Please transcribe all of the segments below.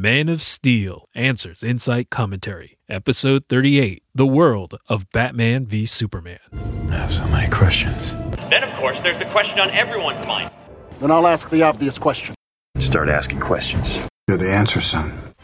Man of Steel Answers Insight Commentary, Episode 38 The World of Batman v Superman. I have so many questions. Then, of course, there's the question on everyone's mind. Then I'll ask the obvious question. Start asking questions. You're the answer, son.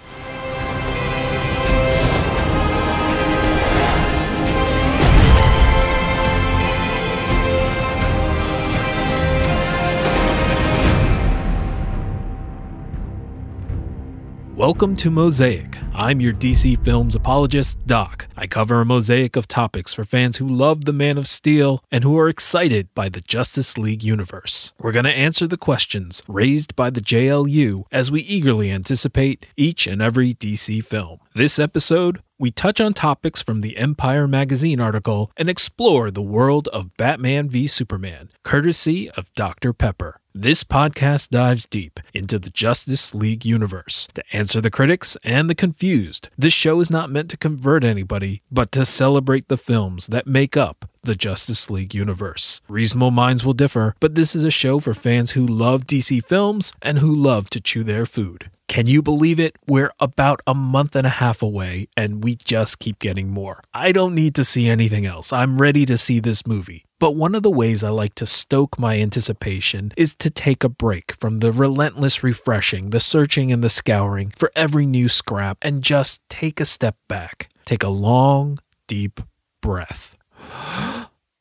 Welcome to Mosaic. I'm your DC Films apologist, Doc. I cover a mosaic of topics for fans who love the Man of Steel and who are excited by the Justice League universe. We're going to answer the questions raised by the JLU as we eagerly anticipate each and every DC film. This episode, we touch on topics from the Empire magazine article and explore the world of Batman v Superman, courtesy of Dr. Pepper. This podcast dives deep into the Justice League universe to answer the critics and the confused. This show is not meant to convert anybody, but to celebrate the films that make up the Justice League universe. Reasonable minds will differ, but this is a show for fans who love DC films and who love to chew their food. Can you believe it? We're about a month and a half away, and we just keep getting more. I don't need to see anything else. I'm ready to see this movie. But one of the ways I like to stoke my anticipation is to take a break from the relentless refreshing, the searching, and the scouring for every new scrap and just take a step back. Take a long, deep breath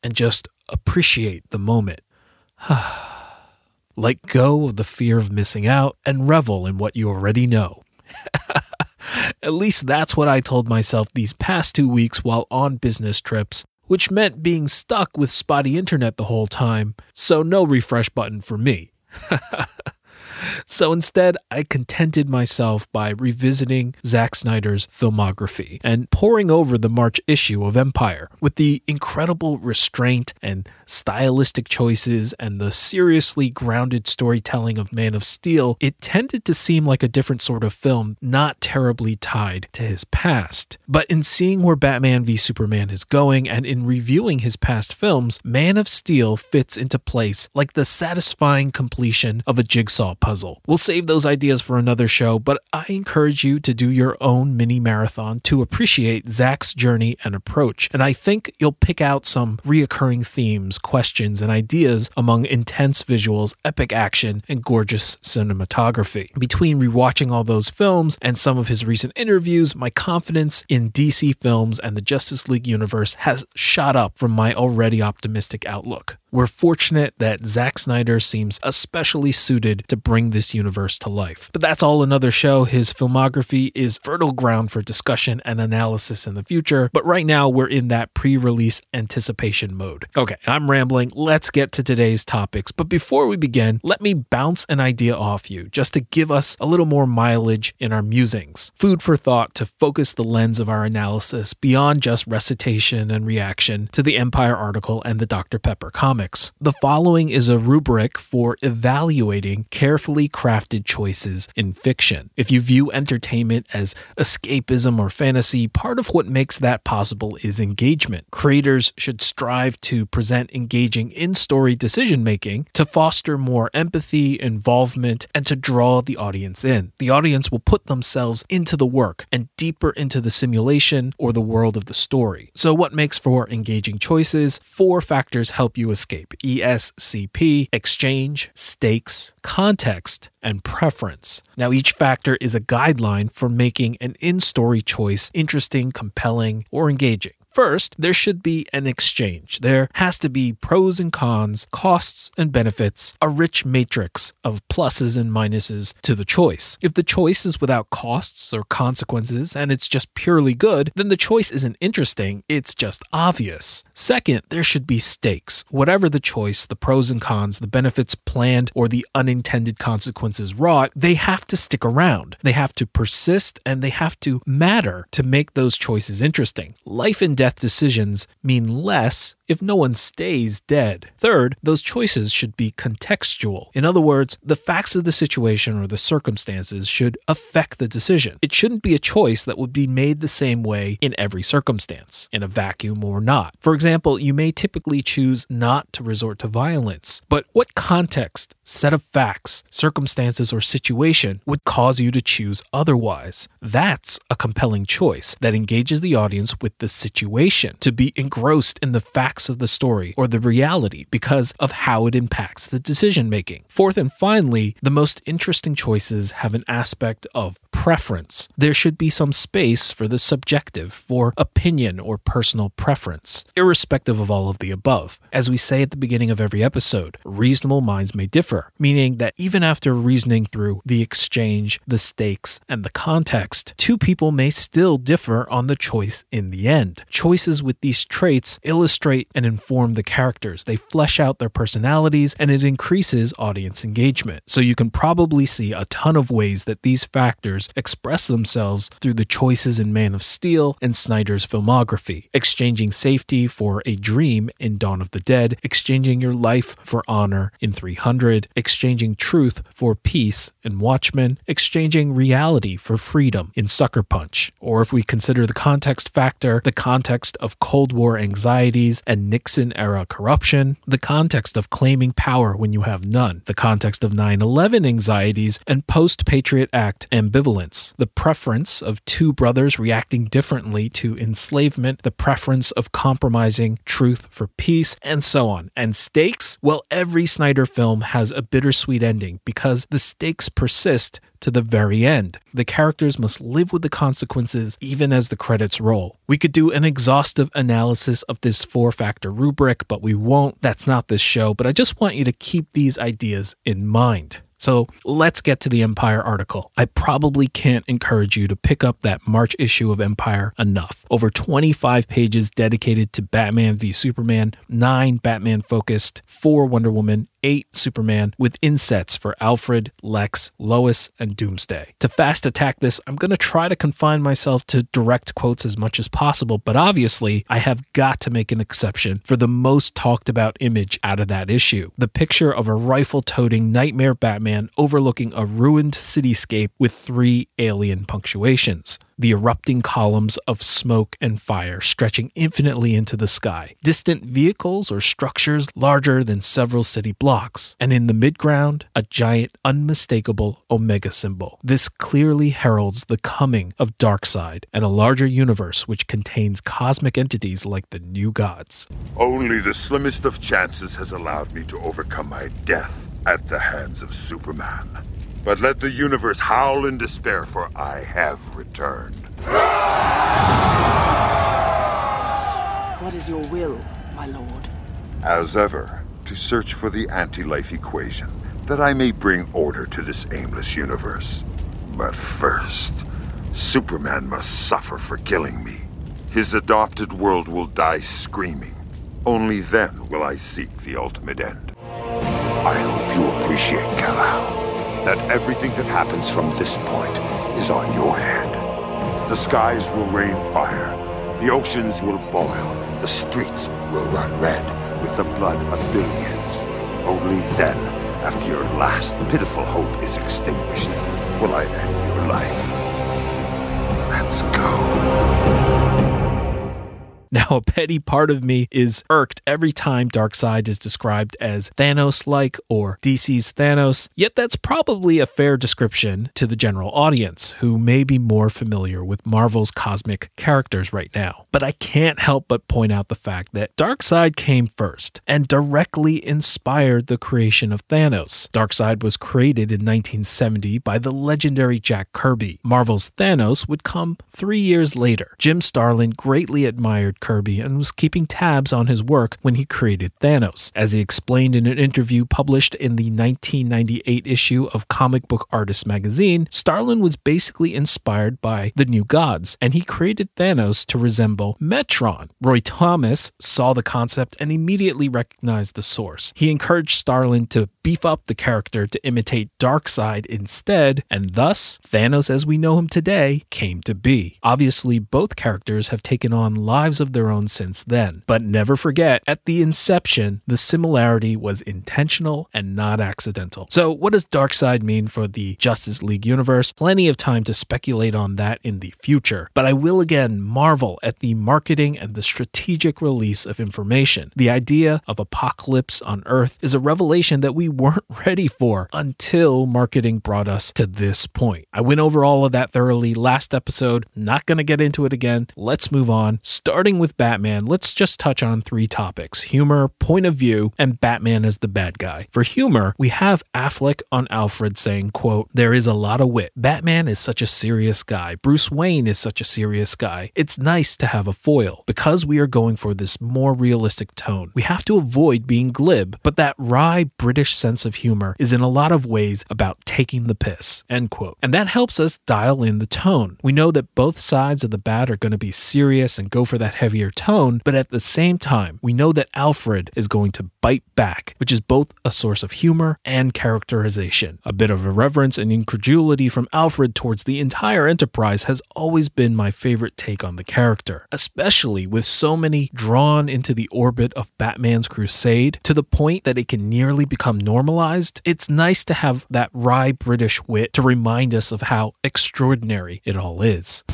and just appreciate the moment. Let go of the fear of missing out and revel in what you already know. At least that's what I told myself these past two weeks while on business trips, which meant being stuck with spotty internet the whole time, so no refresh button for me. So instead, I contented myself by revisiting Zack Snyder's filmography and poring over the March issue of Empire with the incredible restraint and stylistic choices and the seriously grounded storytelling of Man of Steel. It tended to seem like a different sort of film, not terribly tied to his past. But in seeing where Batman v Superman is going and in reviewing his past films, Man of Steel fits into place like the satisfying completion of a jigsaw puzzle puzzle. We'll save those ideas for another show, but I encourage you to do your own mini marathon to appreciate Zack's journey and approach. And I think you'll pick out some reoccurring themes, questions, and ideas among intense visuals, epic action, and gorgeous cinematography. Between rewatching all those films and some of his recent interviews, my confidence in DC films and the Justice League universe has shot up from my already optimistic outlook. We're fortunate that Zack Snyder seems especially suited to bring this universe to life. But that's all another show. His filmography is fertile ground for discussion and analysis in the future. But right now, we're in that pre release anticipation mode. Okay, I'm rambling. Let's get to today's topics. But before we begin, let me bounce an idea off you just to give us a little more mileage in our musings. Food for thought to focus the lens of our analysis beyond just recitation and reaction to the Empire article and the Dr. Pepper comic. The following is a rubric for evaluating carefully crafted choices in fiction. If you view entertainment as escapism or fantasy, part of what makes that possible is engagement. Creators should strive to present engaging in story decision making to foster more empathy, involvement, and to draw the audience in. The audience will put themselves into the work and deeper into the simulation or the world of the story. So, what makes for engaging choices? Four factors help you escape ESCP, exchange, stakes, context, and preference. Now, each factor is a guideline for making an in story choice interesting, compelling, or engaging. First, there should be an exchange. There has to be pros and cons, costs and benefits, a rich matrix of pluses and minuses to the choice. If the choice is without costs or consequences and it's just purely good, then the choice isn't interesting, it's just obvious. Second, there should be stakes. Whatever the choice, the pros and cons, the benefits planned, or the unintended consequences wrought, they have to stick around. They have to persist and they have to matter to make those choices interesting. Life and decisions mean less if no one stays dead. Third, those choices should be contextual. In other words, the facts of the situation or the circumstances should affect the decision. It shouldn't be a choice that would be made the same way in every circumstance, in a vacuum or not. For example, you may typically choose not to resort to violence, but what context, set of facts, circumstances, or situation would cause you to choose otherwise? That's a compelling choice that engages the audience with the situation, to be engrossed in the facts of the story or the reality because of how it impacts the decision making. Fourth and finally, the most interesting choices have an aspect of preference. There should be some space for the subjective, for opinion or personal preference, irrespective of all of the above. As we say at the beginning of every episode, reasonable minds may differ, meaning that even after reasoning through the exchange, the stakes, and the context, two people may still differ on the choice in the end. Choices with these traits illustrate and inform the characters. They flesh out their personalities and it increases audience engagement. So you can probably see a ton of ways that these factors express themselves through the choices in Man of Steel and Snyder's filmography. Exchanging safety for a dream in Dawn of the Dead, exchanging your life for honor in 300, exchanging truth for peace in Watchmen, exchanging reality for freedom in Sucker Punch. Or if we consider the context factor, the context of Cold War anxieties and Nixon era corruption, the context of claiming power when you have none, the context of 9 11 anxieties and post Patriot Act ambivalence, the preference of two brothers reacting differently to enslavement, the preference of compromising truth for peace, and so on. And stakes? Well, every Snyder film has a bittersweet ending because the stakes persist to the very end. The characters must live with the consequences even as the credits roll. We could do an exhaustive analysis of this four factor rubric, but we won't. That's not this show, but I just want you to keep these ideas in mind. So let's get to the Empire article. I probably can't encourage you to pick up that March issue of Empire enough. Over 25 pages dedicated to Batman v Superman, 9 Batman focused, 4 Wonder Woman, 8 Superman, with insets for Alfred, Lex, Lois, and Doomsday. To fast attack this, I'm going to try to confine myself to direct quotes as much as possible, but obviously, I have got to make an exception for the most talked about image out of that issue the picture of a rifle toting nightmare Batman overlooking a ruined cityscape with three alien punctuations the erupting columns of smoke and fire stretching infinitely into the sky, distant vehicles or structures larger than several city blocks, and in the midground, a giant, unmistakable Omega symbol. This clearly heralds the coming of Darkseid and a larger universe which contains cosmic entities like the new gods. Only the slimmest of chances has allowed me to overcome my death at the hands of Superman. But let the universe howl in despair, for I have returned. What is your will, my lord? As ever, to search for the anti life equation, that I may bring order to this aimless universe. But first, Superman must suffer for killing me. His adopted world will die screaming. Only then will I seek the ultimate end. I hope you appreciate, Kal-El that everything that happens from this point is on your head. The skies will rain fire, the oceans will boil, the streets will run red with the blood of billions. Only then, after your last pitiful hope is extinguished, will I end your life. Let's go. Now, a petty part of me is irked every time Darkseid is described as Thanos like or DC's Thanos, yet that's probably a fair description to the general audience who may be more familiar with Marvel's cosmic characters right now. But I can't help but point out the fact that Darkseid came first and directly inspired the creation of Thanos. Darkseid was created in 1970 by the legendary Jack Kirby. Marvel's Thanos would come three years later. Jim Starlin greatly admired Kirby and was keeping tabs on his work when he created Thanos. As he explained in an interview published in the 1998 issue of Comic Book Artist magazine, Starlin was basically inspired by the New Gods, and he created Thanos to resemble Metron. Roy Thomas saw the concept and immediately recognized the source. He encouraged Starlin to beef up the character to imitate Darkseid instead, and thus, Thanos as we know him today came to be. Obviously, both characters have taken on lives of their own since then. But never forget, at the inception, the similarity was intentional and not accidental. So, what does Darkseid mean for the Justice League universe? Plenty of time to speculate on that in the future. But I will again marvel at the marketing and the strategic release of information. The idea of apocalypse on Earth is a revelation that we weren't ready for until marketing brought us to this point. I went over all of that thoroughly last episode, not going to get into it again. Let's move on. Starting with Batman, let's just touch on three topics humor, point of view, and Batman as the bad guy. For humor, we have Affleck on Alfred saying, quote, There is a lot of wit. Batman is such a serious guy. Bruce Wayne is such a serious guy. It's nice to have a foil. Because we are going for this more realistic tone, we have to avoid being glib, but that wry British sense of humor is in a lot of ways about taking the piss, end quote. And that helps us dial in the tone. We know that both sides of the bat are going to be serious and go for that heavier tone, but at the same time, we know that Alfred is going to bite back, which is both a source of humor and characterization. A bit of irreverence and incredulity from Alfred towards the entire enterprise has always been my favorite take on the character, especially with so many drawn into the orbit of Batman's crusade to the point that it can nearly become normalized. It's nice to have that wry British wit to remind us of how extraordinary it all is.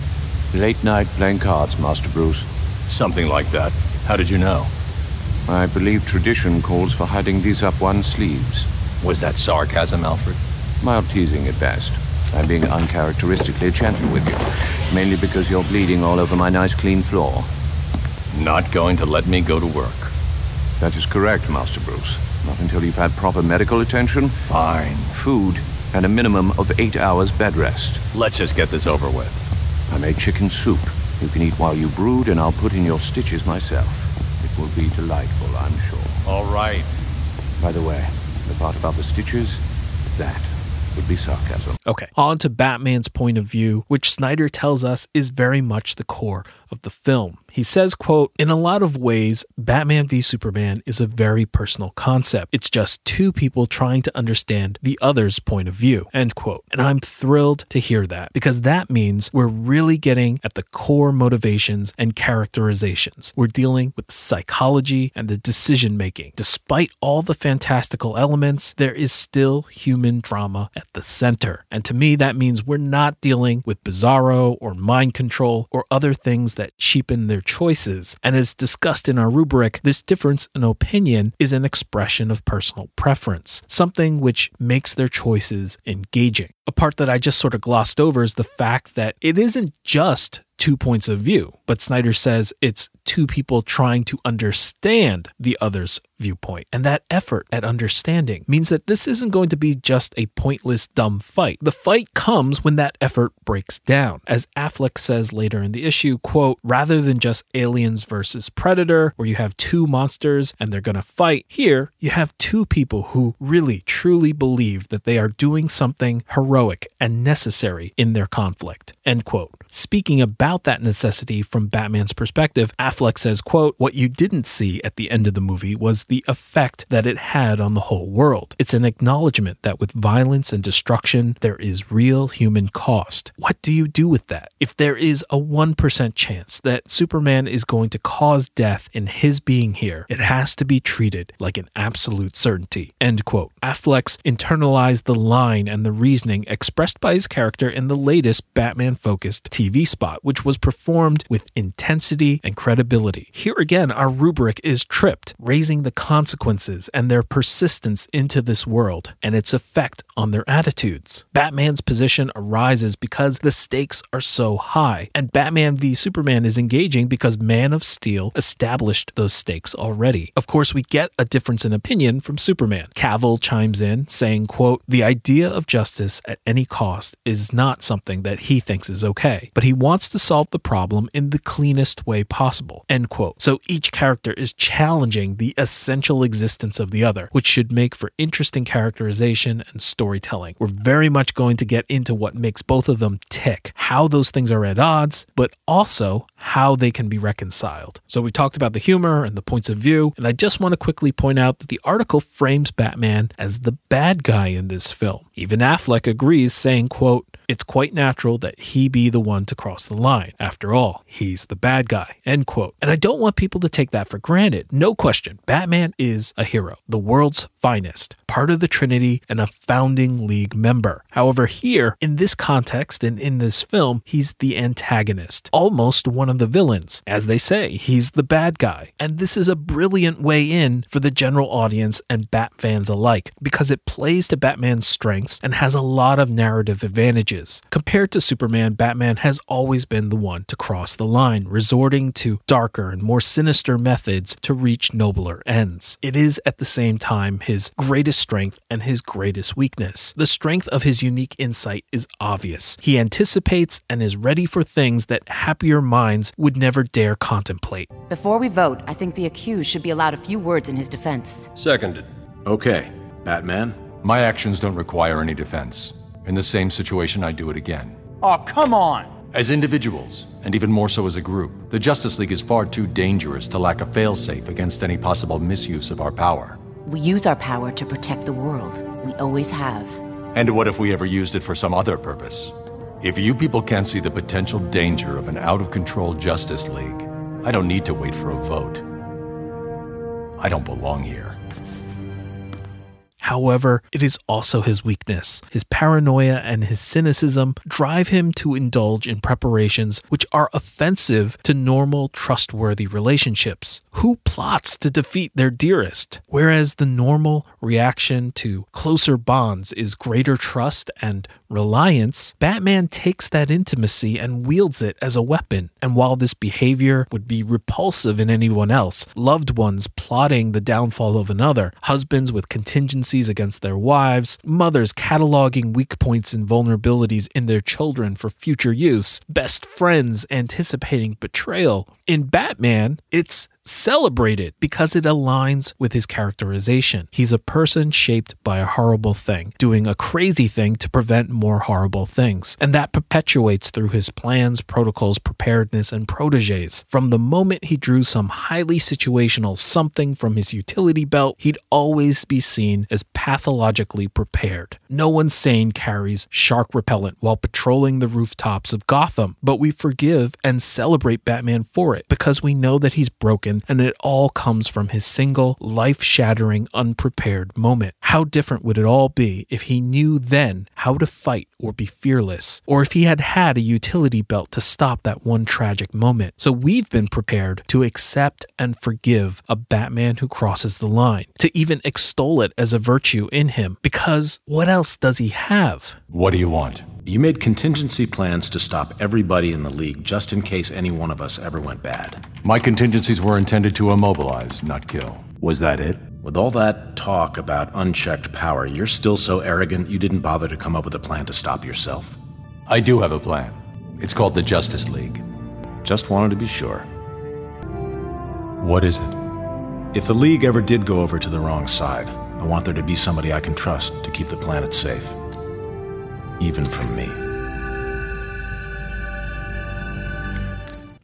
Late night playing cards, Master Bruce. Something like that. How did you know? I believe tradition calls for hiding these up one's sleeves. Was that sarcasm, Alfred? Mild teasing at best. I'm being uncharacteristically gentle with you, mainly because you're bleeding all over my nice clean floor. Not going to let me go to work. That is correct, Master Bruce. Not until you've had proper medical attention, Fine. food, and a minimum of eight hours bed rest. Let's just get this over with. I made chicken soup. You can eat while you brood, and I'll put in your stitches myself. It will be delightful, I'm sure. All right. By the way, the part about the stitches, that would be sarcasm. Okay, on to Batman's point of view, which Snyder tells us is very much the core of the film. He says, quote, In a lot of ways, Batman v Superman is a very personal concept. It's just two people trying to understand the other's point of view, end quote. And I'm thrilled to hear that because that means we're really getting at the core motivations and characterizations. We're dealing with psychology and the decision making. Despite all the fantastical elements, there is still human drama at the center. And to me, that means we're not dealing with bizarro or mind control or other things that cheapen their choices. And as discussed in our rubric, this difference in opinion is an expression of personal preference, something which makes their choices engaging. A part that I just sort of glossed over is the fact that it isn't just two points of view, but Snyder says it's two people trying to understand the other's viewpoint. And that effort at understanding means that this isn't going to be just a pointless, dumb fight. The fight comes when that effort breaks down. As Affleck says later in the issue, quote, rather than just aliens versus predator, where you have two monsters and they're going to fight, here you have two people who really, truly believe that they are doing something heroic and necessary in their conflict, end quote. Speaking about that necessity from Batman's perspective, Affleck says, quote, what you didn't see at the end of the movie was the effect that it had on the whole world. It's an acknowledgement that with violence and destruction, there is real human cost. What do you do with that? If there is a 1% chance that Superman is going to cause death in his being here, it has to be treated like an absolute certainty. End quote. Affleck's internalized the line and the reasoning expressed by his character in the latest Batman focused TV spot, which was performed with intensity and credibility. Here again, our rubric is tripped, raising the consequences and their persistence into this world and its effect on their attitudes. Batman's position arises because the stakes are so high, and Batman v Superman is engaging because Man of Steel established those stakes already. Of course, we get a difference in opinion from Superman. Cavill chimes in saying, quote, "The idea of justice at any cost is not something that he thinks is okay, but he wants to solve the problem in the cleanest way possible." End quote. So each character is challenging the essential existence of the other, which should make for interesting characterization and storytelling. We're very much going to get into what makes both of them tick, how those things are at odds, but also how they can be reconciled. So we talked about the humor and the points of view, and I just want to quickly point out that the article frames Batman as the bad guy in this film. Even Affleck agrees, saying, quote, it's quite natural that he be the one to cross the line. After all, he's the bad guy. End quote. And I don't want people to take that for granted. No question, Batman is a hero, the world's finest, part of the Trinity, and a founding league member. However, here, in this context and in this film, he's the antagonist, almost one of the villains. As they say, he's the bad guy. And this is a brilliant way in for the general audience and Bat fans alike because it plays to Batman's strengths and has a lot of narrative advantages. Compared to Superman, Batman has always been the one to cross the line, resorting to darker and more sinister methods to reach nobler ends. It is at the same time his greatest strength and his greatest weakness. The strength of his unique insight is obvious. He anticipates and is ready for things that happier minds would never dare contemplate. Before we vote, I think the accused should be allowed a few words in his defense. Seconded. Okay, Batman. My actions don't require any defense. In the same situation, I'd do it again. Oh, come on! As individuals, and even more so as a group, the Justice League is far too dangerous to lack a failsafe against any possible misuse of our power. We use our power to protect the world. We always have. And what if we ever used it for some other purpose? If you people can't see the potential danger of an out of control Justice League, I don't need to wait for a vote. I don't belong here. However, it is also his weakness. His paranoia and his cynicism drive him to indulge in preparations which are offensive to normal, trustworthy relationships. Who plots to defeat their dearest? Whereas the normal reaction to closer bonds is greater trust and reliance, Batman takes that intimacy and wields it as a weapon. And while this behavior would be repulsive in anyone else, loved ones plotting the downfall of another, husbands with contingencies against their wives, mothers cataloging weak points and vulnerabilities in their children for future use, best friends anticipating betrayal. In Batman, it's celebrated because it aligns with his characterization. He's a person shaped by a horrible thing, doing a crazy thing to prevent more horrible things. And that perpetuates through his plans, protocols, preparedness, and proteges. From the moment he drew some highly situational something from his utility belt, he'd always be seen as pathologically prepared. No one sane carries shark repellent while patrolling the rooftops of Gotham, but we forgive and celebrate Batman for it because we know that he's broken and it all comes from his single, life shattering, unprepared moment. How different would it all be if he knew then how to fight or be fearless, or if he had had a utility belt to stop that one tragic moment? So we've been prepared to accept and forgive a Batman who crosses the line, to even extol it as a virtue in him, because what else does he have? What do you want? You made contingency plans to stop everybody in the league just in case any one of us ever went bad. My contingencies were intended to immobilize, not kill. Was that it? With all that talk about unchecked power, you're still so arrogant you didn't bother to come up with a plan to stop yourself. I do have a plan. It's called the Justice League. Just wanted to be sure. What is it? If the League ever did go over to the wrong side, I want there to be somebody I can trust to keep the planet safe. Even from me.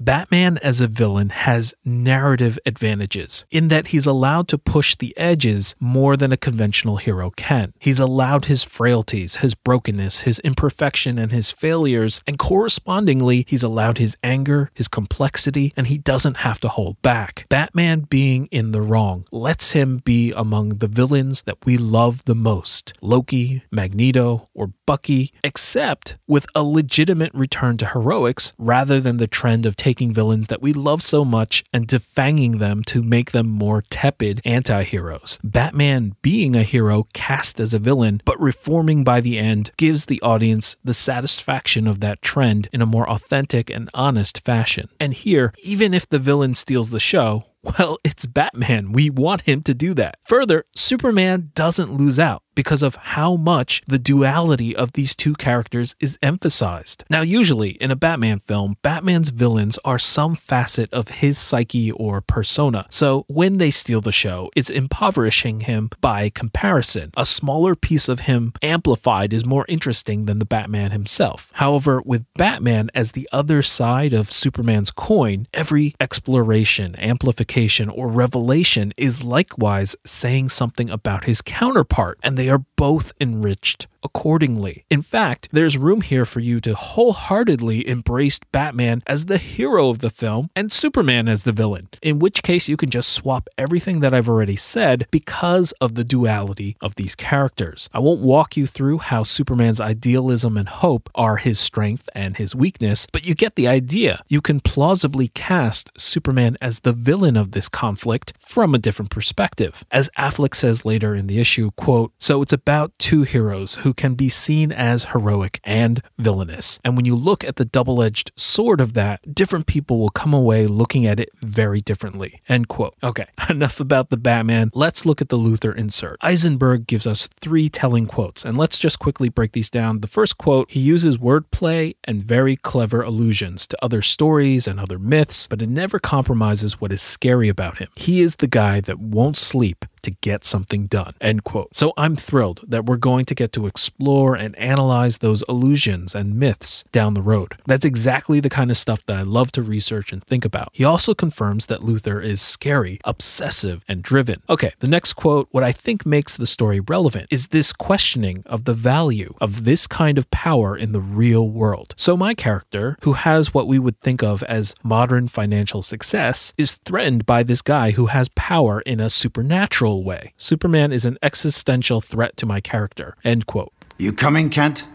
Batman as a villain has narrative advantages in that he's allowed to push the edges more than a conventional hero can. He's allowed his frailties, his brokenness, his imperfection, and his failures, and correspondingly, he's allowed his anger, his complexity, and he doesn't have to hold back. Batman being in the wrong lets him be among the villains that we love the most Loki, Magneto, or Bucky, except with a legitimate return to heroics rather than the trend of taking villains that we love so much and defanging them to make them more tepid anti heroes. Batman being a hero cast as a villain, but reforming by the end, gives the audience the satisfaction of that trend in a more authentic and honest fashion. And here, even if the villain steals the show, well, it's Batman. We want him to do that. Further, Superman doesn't lose out. Because of how much the duality of these two characters is emphasized. Now, usually in a Batman film, Batman's villains are some facet of his psyche or persona. So when they steal the show, it's impoverishing him by comparison. A smaller piece of him amplified is more interesting than the Batman himself. However, with Batman as the other side of Superman's coin, every exploration, amplification, or revelation is likewise saying something about his counterpart, and they are both enriched accordingly. In fact, there's room here for you to wholeheartedly embrace Batman as the hero of the film and Superman as the villain, in which case you can just swap everything that I've already said because of the duality of these characters. I won't walk you through how Superman's idealism and hope are his strength and his weakness, but you get the idea. You can plausibly cast Superman as the villain of this conflict from a different perspective. As Affleck says later in the issue, quote, so it's about two heroes who can be seen as heroic and villainous. And when you look at the double edged sword of that, different people will come away looking at it very differently. End quote. Okay, enough about the Batman. Let's look at the Luthor insert. Eisenberg gives us three telling quotes, and let's just quickly break these down. The first quote, he uses wordplay and very clever allusions to other stories and other myths, but it never compromises what is scary about him. He is the guy that won't sleep to get something done. End quote. So I'm thrilled that we're going to get to explore and analyze those illusions and myths down the road. That's exactly the kind of stuff that I love to research and think about. He also confirms that Luthor is scary, obsessive, and driven. Okay, the next quote, what I think makes the story relevant is this questioning of the value of this kind of power in the real world. So my character, who has what we would think of as modern financial success, is threatened by this guy who has power in a supernatural way. Superman is an existential threat to my character. End quote. You coming, Kent?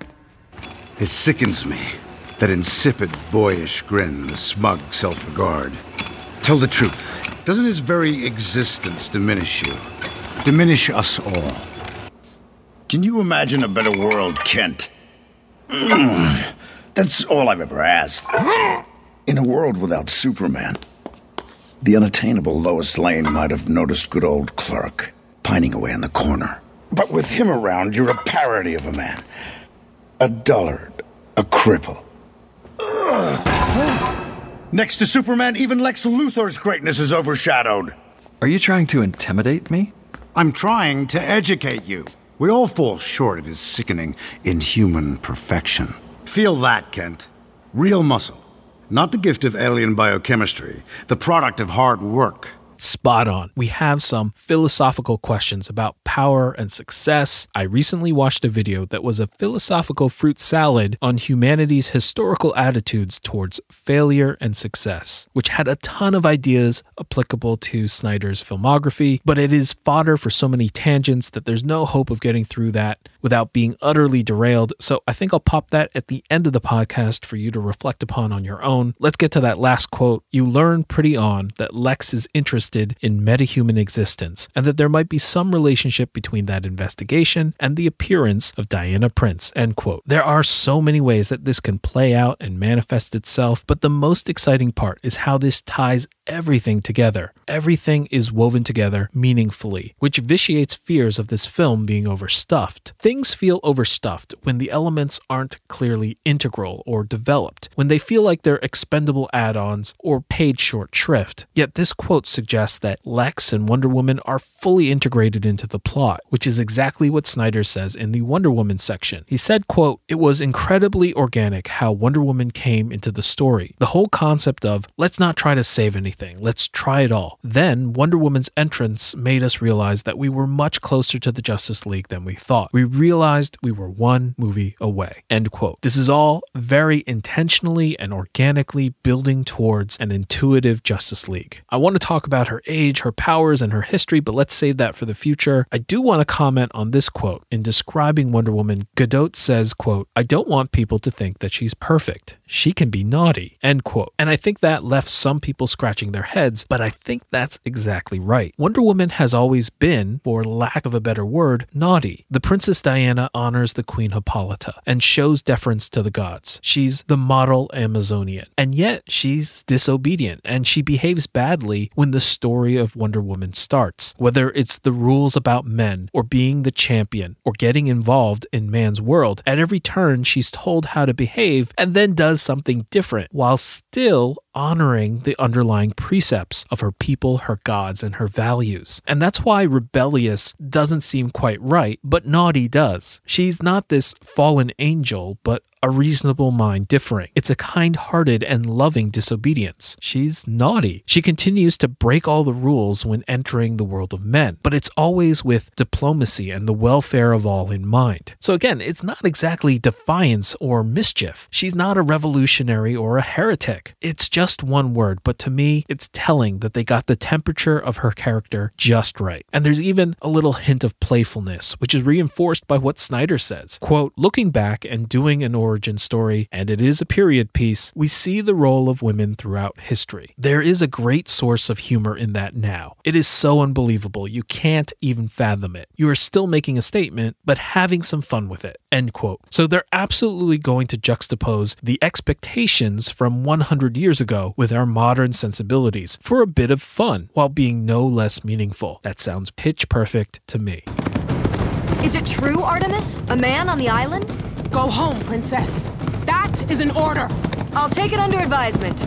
It sickens me. That insipid, boyish grin, the smug self regard. Tell the truth. Doesn't his very existence diminish you? Diminish us all? Can you imagine a better world, Kent? Mm, That's all I've ever asked. In a world without Superman, the unattainable Lois Lane might have noticed good old Clark pining away in the corner. But with him around, you're a parody of a man. A dullard, a cripple. Ugh. Next to Superman, even Lex Luthor's greatness is overshadowed. Are you trying to intimidate me? I'm trying to educate you. We all fall short of his sickening, inhuman perfection. Feel that, Kent. Real muscle. Not the gift of alien biochemistry, the product of hard work. Spot on. We have some philosophical questions about power and success. I recently watched a video that was a philosophical fruit salad on humanity's historical attitudes towards failure and success, which had a ton of ideas applicable to Snyder's filmography, but it is fodder for so many tangents that there's no hope of getting through that without being utterly derailed. So I think I'll pop that at the end of the podcast for you to reflect upon on your own. Let's get to that last quote. You learn pretty on that Lex is interested in metahuman existence and that there might be some relationship between that investigation and the appearance of Diana Prince. End quote. There are so many ways that this can play out and manifest itself, but the most exciting part is how this ties everything together. Everything is woven together meaningfully, which vitiates fears of this film being overstuffed. Things feel overstuffed when the elements aren't clearly integral or developed, when they feel like they're expendable add ons or paid short shrift. Yet this quote suggests that Lex and Wonder Woman are fully integrated into the plot, which is exactly what Snyder says in the Wonder Woman section. He said, quote, "It was incredibly organic how Wonder Woman came into the story. The whole concept of let's not try to save anything, let's try it all. Then Wonder Woman's entrance made us realize that we were much closer to the Justice League than we thought. We realized we were one movie away." End quote. This is all very intentionally and organically building towards an intuitive Justice League. I want to talk about her age, her powers, and her history, but let's save that for the future. I do want to comment on this quote. In describing Wonder Woman, Gadot says, quote, I don't want people to think that she's perfect. She can be naughty, end quote. And I think that left some people scratching their heads, but I think that's exactly right. Wonder Woman has always been, for lack of a better word, naughty. The Princess Diana honors the Queen Hippolyta and shows deference to the gods. She's the model Amazonian. And yet she's disobedient and she behaves badly when the story of Wonder Woman starts. Whether it's the rules about men, or being the champion, or getting involved in man's world, at every turn she's told how to behave and then does something different while still honoring the underlying precepts of her people, her gods, and her values. And that's why rebellious doesn't seem quite right, but naughty does. She's not this fallen angel, but a reasonable mind differing. It's a kind hearted and loving disobedience. She's naughty. She continues to break all the rules when entering the world of men, but it's always with diplomacy and the welfare of all in mind. So again, it's not exactly defiance or mischief. She's not a revolutionary or a heretic. It's just one word, but to me, it's telling that they got the temperature of her character just right. And there's even a little hint of playfulness, which is reinforced by what Snyder says. Quote, looking back and doing an origin story, and it is a period piece, we see the role of women throughout history. There is a great source of humor in that now. It is so unbelievable, you can't even fathom it. You are still making a statement, but having some fun with it. End quote. So they're absolutely going to juxtapose the expectations from 100 years ago with our modern sensibilities for a bit of fun while being no less meaningful. That sounds pitch perfect to me. Is it true, Artemis? A man on the island? Go home, princess. That is an order. I'll take it under advisement.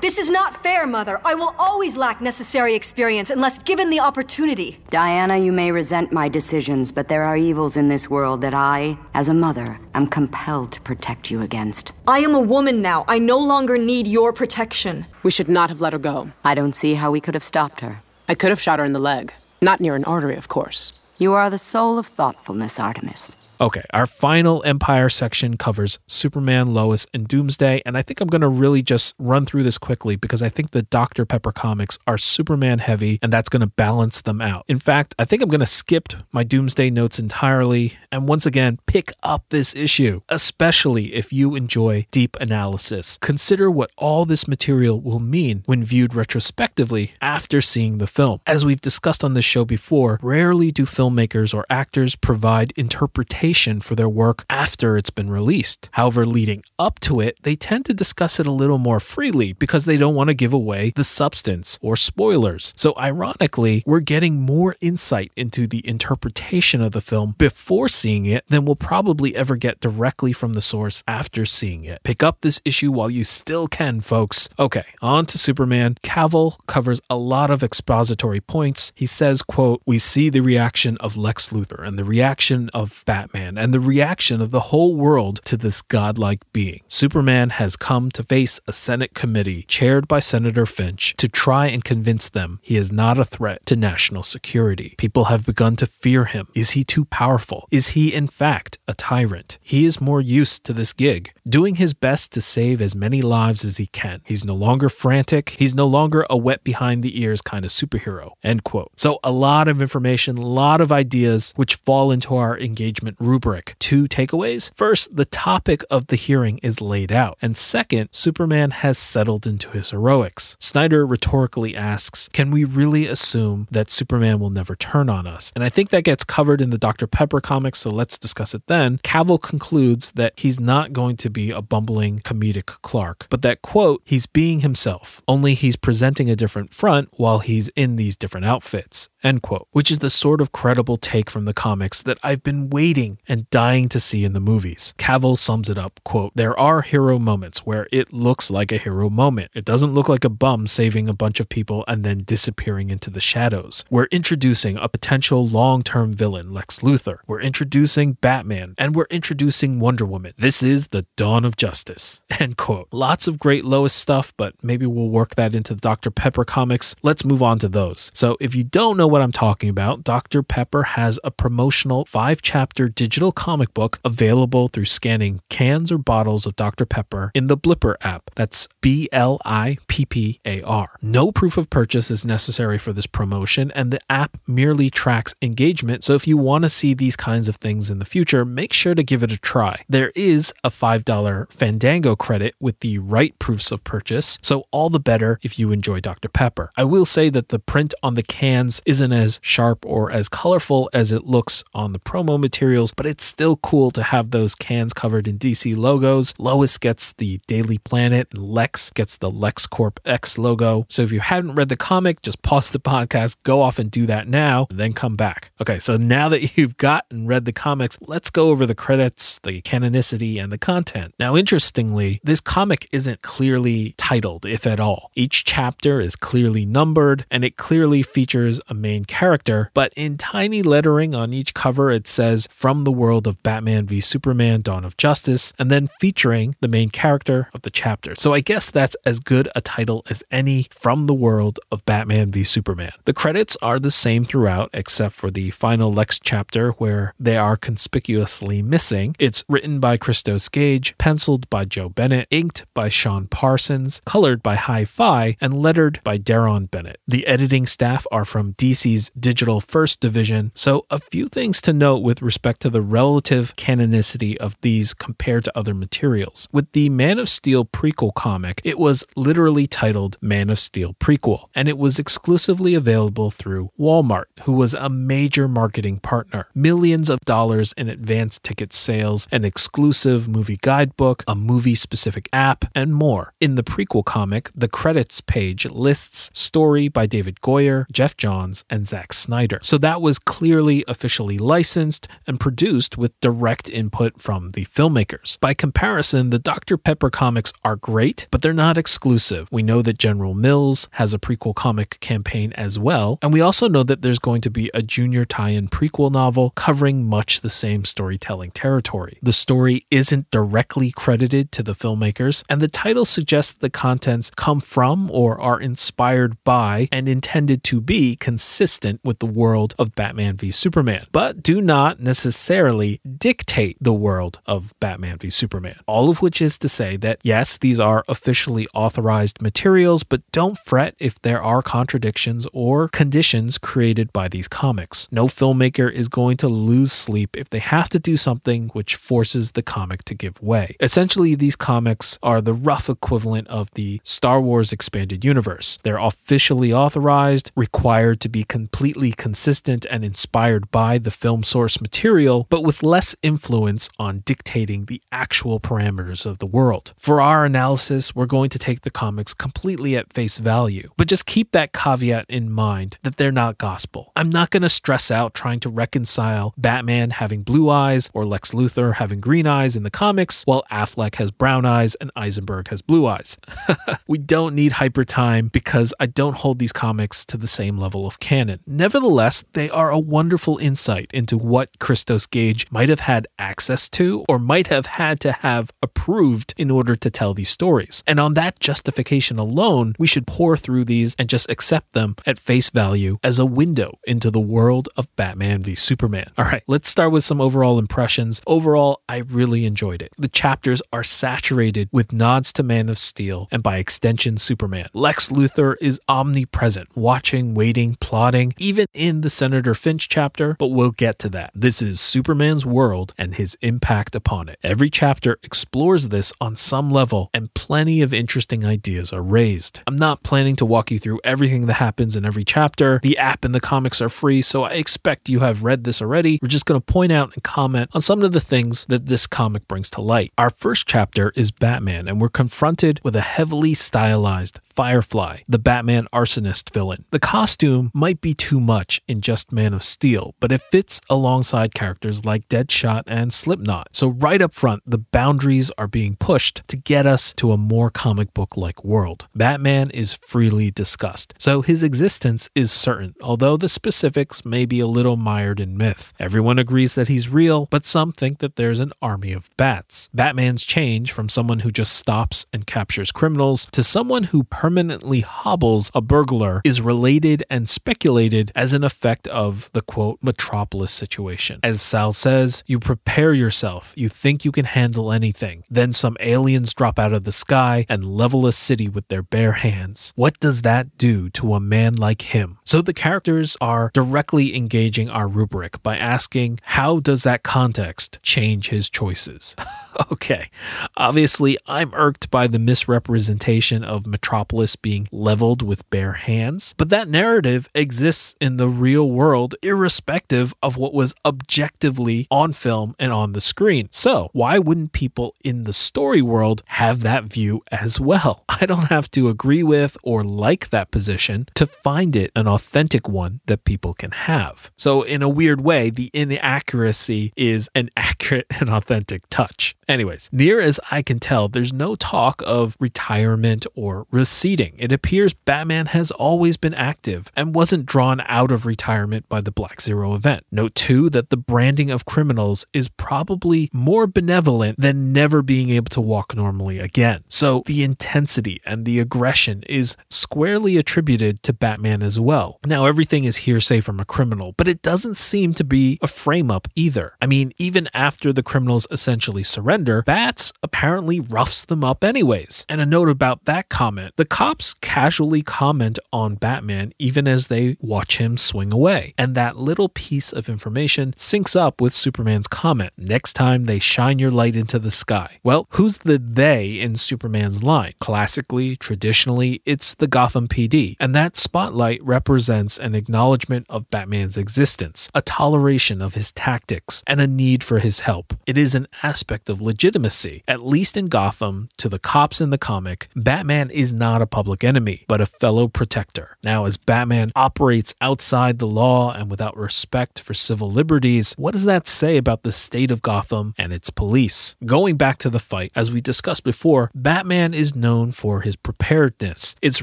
This is not fair, Mother. I will always lack necessary experience unless given the opportunity. Diana, you may resent my decisions, but there are evils in this world that I, as a mother, am compelled to protect you against. I am a woman now. I no longer need your protection. We should not have let her go. I don't see how we could have stopped her. I could have shot her in the leg. Not near an artery, of course. You are the soul of thoughtfulness, Artemis. Okay, our final Empire section covers Superman, Lois, and Doomsday, and I think I'm going to really just run through this quickly because I think the Dr. Pepper comics are Superman heavy, and that's going to balance them out. In fact, I think I'm going to skip my Doomsday notes entirely and once again pick up this issue, especially if you enjoy deep analysis. Consider what all this material will mean when viewed retrospectively after seeing the film. As we've discussed on this show before, rarely do filmmakers or actors provide interpretation for their work after it's been released. However, leading up to it, they tend to discuss it a little more freely because they don't want to give away the substance or spoilers. So, ironically, we're getting more insight into the interpretation of the film before seeing it than we'll probably ever get directly from the source after seeing it. Pick up this issue while you still can, folks. Okay, on to Superman. Cavill covers a lot of expository points. He says, quote, "We see the reaction of Lex Luthor and the reaction of Batman and the reaction of the whole world to this godlike being. Superman has come to face a Senate committee chaired by Senator Finch to try and convince them he is not a threat to national security. People have begun to fear him. Is he too powerful? Is he, in fact, a tyrant? He is more used to this gig, doing his best to save as many lives as he can. He's no longer frantic. He's no longer a wet behind the ears kind of superhero. End quote. So, a lot of information, a lot of ideas which fall into our engagement rubric. Two takeaways. First, the topic of the hearing is laid out. And second, Superman has settled into his heroics. Snyder rhetorically asks, Can we really assume that Superman will never turn on us? And I think that gets covered in the Dr. Pepper comics, so let's discuss it then. Cavill concludes that he's not going to be a bumbling comedic Clark, but that, quote, he's being himself, only he's presenting a different front while he's in these different outfits, end quote, which is the sort of credible take from the comics that I've been waiting and dying to see in the movies. Cavill sums it up, quote, There are hero moments where it looks like a hero moment. It doesn't look like a bum saving a bunch of people and then disappearing into the shadows. We're introducing a potential long-term villain, Lex Luthor. We're introducing Batman, and we're introducing Wonder Woman. This is the dawn of justice. End quote. Lots of great Lois stuff, but maybe we'll work that into the Dr. Pepper comics. Let's move on to those. So if you don't know what I'm talking about, Dr. Pepper has a promotional five-chapter digital comic book available through scanning cans or bottles of Dr. Pepper in the Blippar app. That's B L I P P A R. No proof of purchase is necessary for this promotion, and the app merely tracks engagement. So if you want to see these kinds of things in the future, make sure to give it a try. There is a $5 Fandango credit with the right proofs of purchase, so all the better if you enjoy Dr. Pepper. I will say that the print on the cans isn't as sharp or as colorful as it looks on the promo materials but it's still cool to have those cans covered in DC logos. Lois gets the Daily Planet and Lex gets the LexCorp X logo. So if you haven't read the comic, just pause the podcast, go off and do that now, and then come back. Okay, so now that you've got and read the comics, let's go over the credits, the canonicity, and the content. Now, interestingly, this comic isn't clearly titled, if at all. Each chapter is clearly numbered, and it clearly features a main character, but in tiny lettering on each cover, it says From the World of Batman v Superman Dawn of Justice, and then featuring the main character of the chapter. So I guess that's as good a title as any From the World of Batman v Superman. The credits are the same throughout, except for the final Lex chapter where they are conspicuously missing. It's written by Christos Gage, penciled by Joe Bennett, inked by Sean Parsons, colored by Hi Fi, and lettered by Deron Bennett. The editing staff are from DC's Digital First Division, so a few things to note with respect to the relative canonicity of these compared to other materials. With the Man of Steel prequel comic, it was literally titled Man of Steel Prequel, and it was exclusively available through Walmart, who was a major marketing partner. Millions of dollars in advance ticket sales, an exclusive movie guidebook, a movie specific app, and more. In the prequel comic, the credits page lists story by David Goyer, Geoff Johns, and Zack Snyder. So that was clearly officially licensed and produced with direct input from the filmmakers. By comparison, the Dr. Pepper comics are great, but they're not exclusive. We know that General Mills has a prequel comic campaign as well, and we also know that there's going to be a junior tie in prequel novel covering much the same storytelling territory. The story isn't directly credited to the filmmakers, and the title suggests that the contents come from or are inspired by and intended to be consistent with the world of Batman v Superman, but do not necessarily dictate the world of Batman v Superman. All of which is to say that yes, these are officially authorized materials, but don't fret if there are contradictions or conditions created by these comics. No filmmaker is going to lose sleep if they have to do something which forces the comic to give way. Essentially, these comics are the rough equivalent of the Star Wars expanded universe. They're officially authorized, required to be completely consistent and inspired by the film source material, but with less influence on dictating the actual parameters of the world. For our analysis, we're going to take the comics completely at face value, but just keep that caveat in mind that they're not gospel. I'm not going to stress out trying to reconcile Batman having blue eyes or Lex Luthor having green eyes in the comics, while Affleck has brown eyes and Eisenberg has blue eyes. we don't need hyper time because I don't hold these comics to the same level of canon. Nevertheless, they are a wonderful insight into what Christos Gage might have had access to or might have had to have approved in order to tell these stories. And on that justification alone, we should pour through these and just accept them at face value as a window into the world of Batman v Superman. All right, let's start with some overall impressions. Overall, I really enjoyed it. The chapters are saturated with nods to Man of Steel and by extension Superman. Lex Luthor is omnipresent, watching, waiting, plotting, even in the Senator Finch chapter, but we'll get to that. This is Superman's world and his impact upon it. Every chapter explores this on some level, and plenty of interesting ideas are raised. I'm not planning to walk you through everything that happens in every chapter. The app and the comics are free, so I expect you have read this already. We're just going to point out and comment on some of the things that this comic brings to light. Our first chapter is Batman, and we're confronted with a heavily stylized Firefly, the Batman arsonist villain. The costume might be too much in just Man of Steel, but it fits alongside characters like Deadshot and Slipknot. So, right up front, the boundaries are being pushed to get us to a more comic book like world. Batman is freely discussed, so his existence is certain, although the specifics may be a little mired in myth. Everyone agrees that he's real, but some think that there's an army of bats. Batman's change from someone who just stops and captures criminals to someone who permanently hobbles a burglar is related and speculated as an effect of the quote metropolis situation. As Sal says, you prepare yourself, you think you can handle anything. Then some aliens drop out of the sky and level a city with their bare hands. What does that do to a man like him? So the characters are directly engaging our rubric by asking, how does that context change his choices? okay, obviously, I'm irked by the misrepresentation of Metropolis being leveled with bare hands, but that narrative exists in the real world, irrespective of what was objectively on film and on the screen. So, why wouldn't people in the story world have that view as well? I don't have to agree with or like that position to find it an authentic one that people can have. So, in a weird way, the inaccuracy is an accurate and authentic touch. Anyways, near as I can tell, there's no talk of retirement or receding. It appears Batman has always been active and wasn't drawn out of retirement by the Black Zero event. Note too that the branding of criminals is probably more benevolent than never being able to walk normally again. So the intensity and the aggression is squarely attributed to Batman as well. Now, everything is hearsay from a criminal, but it doesn't seem to be a frame up either. I mean, even after the criminals essentially surrender, Bats apparently roughs them up anyways. And a note about that comment the cops casually comment on Batman even as they watch him swing away. And that little piece of information syncs up with Superman's comment next time they shine your light into the sky. Well, who's the they in Superman's line? Classically, traditionally, it's the Gotham PD. And that spotlight represents an acknowledgement of Batman's existence, a toleration of his tactics, and a need for his help. It is an aspect of legitimacy. At least in Gotham, to the cops in the comic, Batman is not a public enemy, but a fellow protector. Now, as Batman operates outside the law and without respect for civil liberties, what does that say about the state of Gotham and its police? Going back to the fight, as we discussed before, Batman is known for his preparedness. It's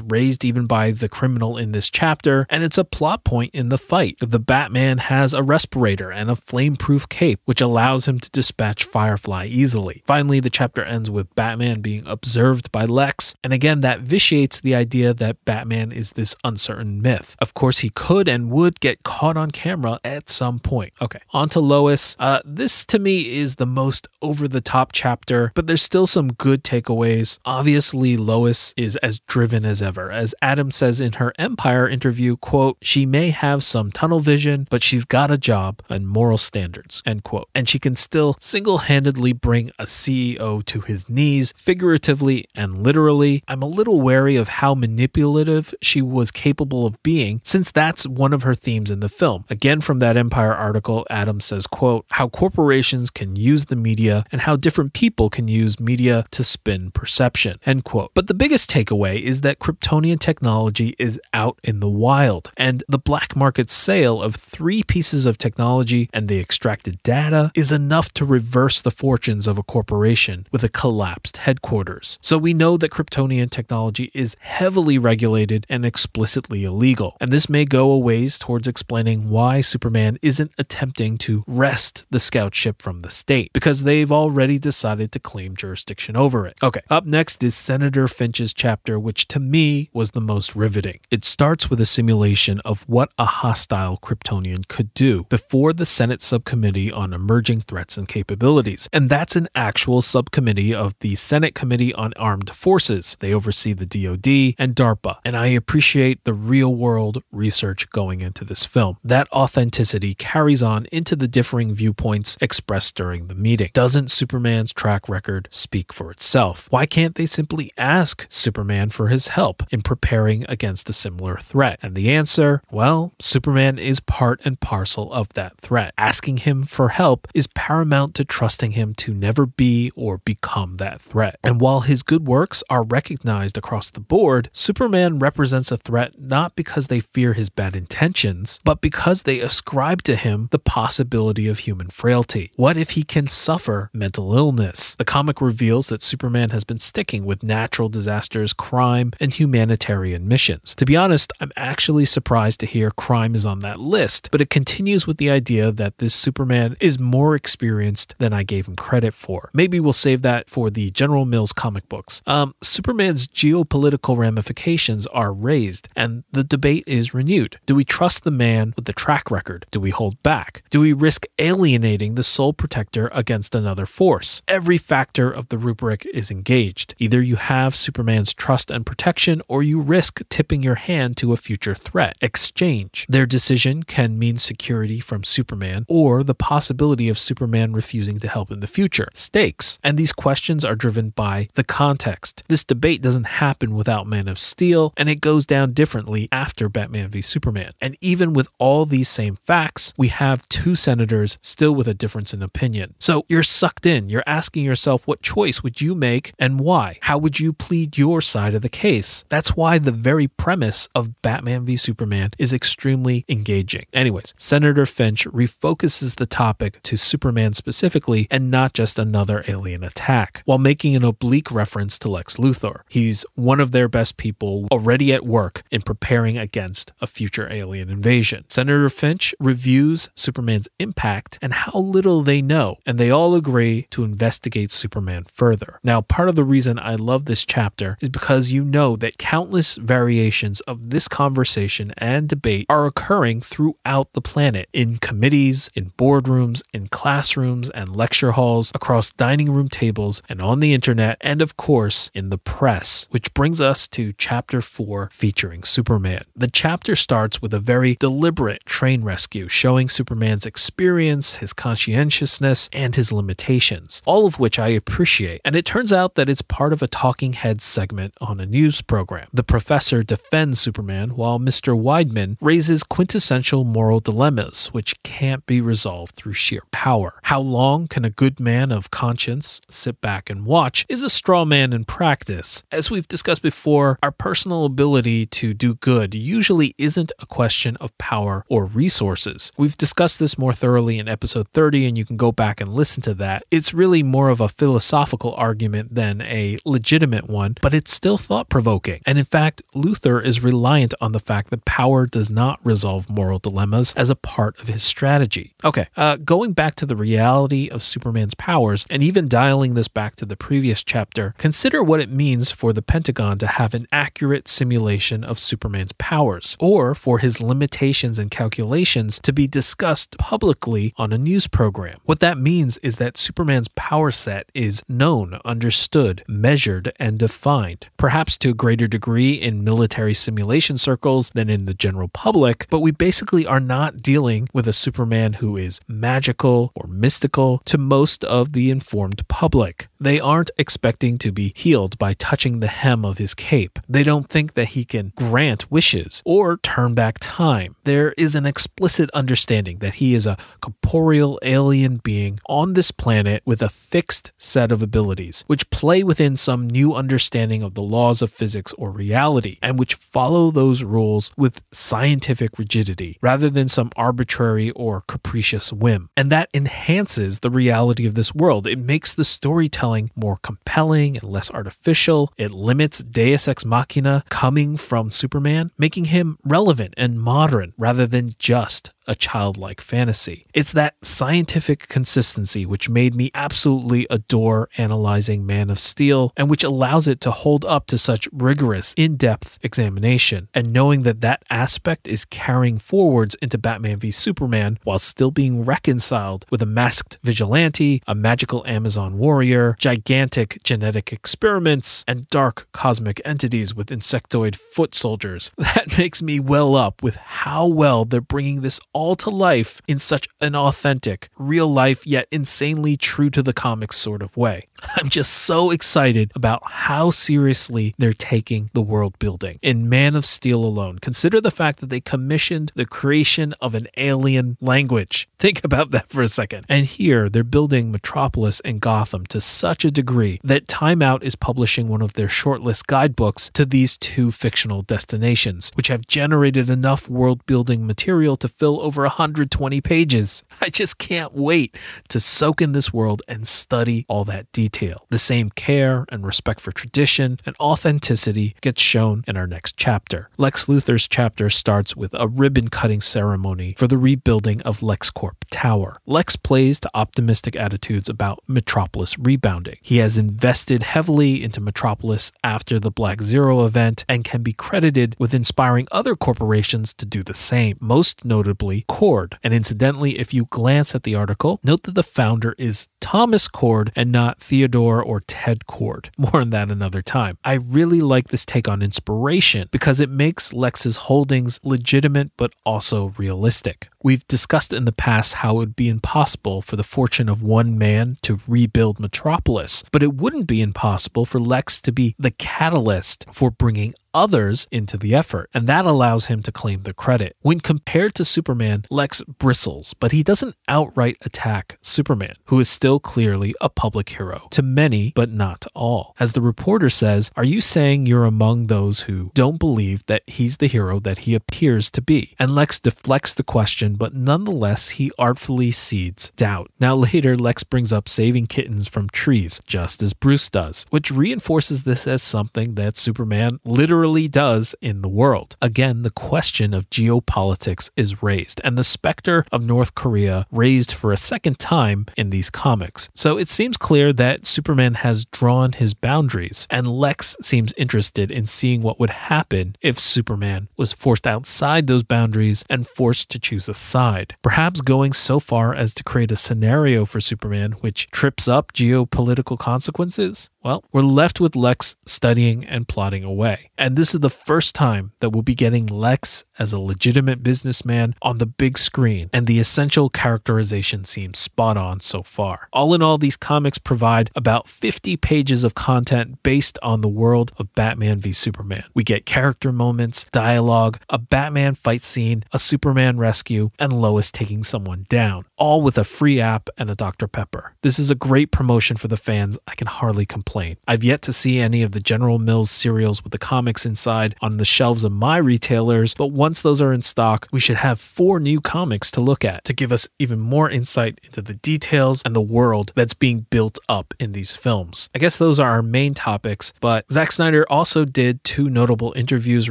raised even by the criminal in this chapter, and it's a plot point in the fight. The Batman has a respirator and a flame-proof cape, which allows him to dispatch Firefly easily. Finally, the chapter ends with Batman being observed by Lex, and again, that vitiates the idea that Batman is this uncertain myth. Of course, he could and would get caught on camera at some point. Okay, on to Lois. Uh, this to me is the most over the top chapter, but there's still some good takeaways. Obviously, Lois is as driven as ever. As Adams says in her Empire interview, quote, she may have some tunnel vision, but she's got a job and moral standards, end quote. And she can still single handedly bring a CEO to his knees, figuratively and literally. I'm a little wary of how manipulative she was capable of being, since that's one of her themes in the film. Again, from that Empire article, Adams says, quote, how corporations can use the media and how different people can use media to spin perception, end quote. But the biggest takeaway is that Kryptonian technology is out in the wild, and the black market sale of three pieces of technology and the extracted data is enough to reverse the fortunes of a corporation with a collapsed headquarters. So we know that Kryptonian technology is heavily regulated and explicitly illegal, and this may go a ways towards explaining why Superman isn't attempting to wrest the scout ship from the state, because they've already decided to claim jurisdiction over it. Okay, up next is Senator Finch's chapter, which to me was the most riveting. It starts with a simulation of what a hostile Kryptonian could do before the Senate Subcommittee on Emerging Threats and Capabilities. And that's an actual subcommittee of the Senate Committee on Armed Forces. They oversee the DoD and DARPA. And I appreciate the real world research going into this film. That authenticity carries on into the differing viewpoints expressed during the meeting. Doesn't Superman's track record speak for itself? Why can't they simply ask Superman for his help in preparing against a similar threat? And the answer, well, Superman is part and parcel of that threat. Asking him for help is paramount to trusting him to never be or become that threat. And while his good works are recognized across the board, Superman represents a threat not because they fear his bad intentions, but because they ascribe to him the possibility of human frailty. What if he can suffer mental illness? The comic reveals that Superman has been sticking with natural disasters, crime, and humanitarian missions. To be honest, I'm actually surprised to hear crime is on that list, but it continues with the idea that this Superman is more experienced than I gave him credit for. Maybe we'll save that for the General Mills comic books. Um, Superman's geopolitical ramifications are raised, and the debate is renewed. Do we trust the man with the track record? Do we hold back? Do we risk alienating the sole protector against another force? Every factor of the rubric is engaged. Either you have Superman's trust and protection, or you risk tipping your hand to a future threat. Exchange. Their decision can mean security from Superman, or the possibility of Superman refusing to help in the future. Stakes. And these questions are driven by the context. This debate doesn't happen without Man of Steel, and it goes down differently after Batman v Superman. And even with all these same facts, we have two senators still with a difference in opinion. So you're sucked in. You're asking yourself, what choice would you make and why? How would you plead your side of the case? That's why the very premise of Batman v Superman is extremely engaging. Anyways, Senator Finch refocuses the topic to Superman specifically and not just another alien attack, while making an oblique reference to Lex Luthor. He's one of their best people already at work in preparing against a future alien invasion. Senator Finch reviews Superman's impact and how little they know, and they all agree to investigate Superman further. Now, part of the reason I love this chapter is because you know that countless variations of this conversation and debate are occurring throughout the planet in committees, in boardrooms, in classrooms and lecture halls, across dining room tables, and on the internet, and of course, in the press, which brings us to chapter 4 featuring Superman. The chapter starts with a very deliberate train rescue showing Superman's experience, his conscientiousness, and his limitations, all of which I appreciate. And it turns out that it's part of a talking head segment on a news program. The professor defends Superman while Mr. Weidman raises quintessential moral dilemmas which can't be resolved through sheer power. How long can a good man of conscience sit back and watch is a straw man in practice. As we've discussed before, our personal ability to do good usually isn't a question of power or resources. We've discussed this more thoroughly in episode 30, and you can go back and listen to that. It's really more of a philosophical argument than a legitimate one, but it's still thought provoking. And in fact, Luthor is reliant on the fact that power does not resolve moral dilemmas as a part of his strategy. Okay, uh, going back to the reality of Superman's powers, and even dialing this back to the previous chapter, consider what it means for the Pentagon to have an accurate simulation of Superman's powers, or for his limitations and calculations to be discussed publicly on a news program. What that means is that Superman's power set is known, understood, measured, and defined, perhaps to a greater degree in military simulation circles than in the general public, but we basically are not dealing with a Superman who is magical or mystical to most of the informed public. They aren't expecting to be healed by touching the hem of his cape. They don't think that he can grant wishes or turn back time. There is an explicit understanding that he is a corporeal alien being on this planet with a fixed set of abilities, which play within some new understanding of the laws of physics or reality, and which follow those rules with scientific rigidity rather than some arbitrary or capricious whim. And that enhances the reality of this world. It makes the storytelling more compelling and less artificial. It limits Deus Ex Machina coming from Superman, making him relevant and modern rather than just a childlike fantasy. It's that scientific consistency which made me absolutely adore analyzing Man of Steel and which allows it to hold up to such rigorous, in depth examination. And knowing that that aspect is carrying forwards into Batman v Superman while still being reconciled with a masked vigilante, a magical Amazon warrior, gigantic genetic experiments, and dark cosmic entities with insectoid foot soldiers. That makes me well up with how well they're bringing this all to life in such an authentic, real life, yet insanely true to the comics sort of way. I'm just so excited about how seriously they're taking the world building. In Man of Steel alone, consider the fact that they commissioned the creation of an alien language. Think about that for a second. And here they're building Metropolis and Gotham to such a degree that Time Out is publishing one of their shortlist guidebooks to these two fictional destinations, which have generated enough world building material to fill over 120 pages. I just can't wait to soak in this world and study all that detail. The same care and respect for tradition and authenticity gets shown in our next chapter. Lex Luthor's chapter starts with a ribbon cutting ceremony for the rebuilding of LexCorp Tower. Lex plays to optimistic attitudes about Metropolis rebounding. He has invested heavily into Metropolis after the Black Zero event and can be credited with inspiring other corporations to do the same, most notably Kord. And incidentally, if you glance at the article, note that the founder is Thomas Kord and not Theodore or Ted Kord. More on that another time. I really like this take on inspiration because it makes Lex's holdings legitimate but also realistic. We've discussed in the past how it would be impossible for the fortune of one man to rebuild Metropolis, but it wouldn't be impossible for Lex to be the catalyst for bringing others into the effort, and that allows him to claim the credit. When compared to Superman, Lex bristles, but he doesn't outright attack Superman, who is still clearly a public hero to many, but not to all. As the reporter says, Are you saying you're among those who don't believe that he's the hero that he appears to be? And Lex deflects the question, but nonetheless, he artfully seeds doubt. Now, later, Lex brings up saving kittens from trees, just as Bruce does, which reinforces this as something that Superman literally does in the world. Again, the question of geopolitics is raised, and the specter of North Korea raised for a second time in these comics. So it seems clear that Superman has drawn his boundaries, and Lex seems interested in seeing what would happen if Superman was forced outside those boundaries and forced to choose a side. Perhaps going so far as to create a scenario for Superman which trips up geopolitical consequences? Well, we're left with Lex studying and plotting away. And this is the first time that we'll be getting Lex as a legitimate businessman on the big screen, and the essential characterization seems spot on so far. All in all, these comics provide about 50 pages of content based on the world of Batman v Superman. We get character moments, dialogue, a Batman fight scene, a Superman rescue, and Lois taking someone down, all with a free app and a Dr. Pepper. This is a great promotion for the fans. I can hardly complain. I've yet to see any of the General Mills cereals with the comics inside on the shelves of my retailers, but once those are in stock, we should have four new comics to look at to give us even more insight into the details and the world that's being built up in these films. I guess those are our main topics, but Zack Snyder also did two notable interviews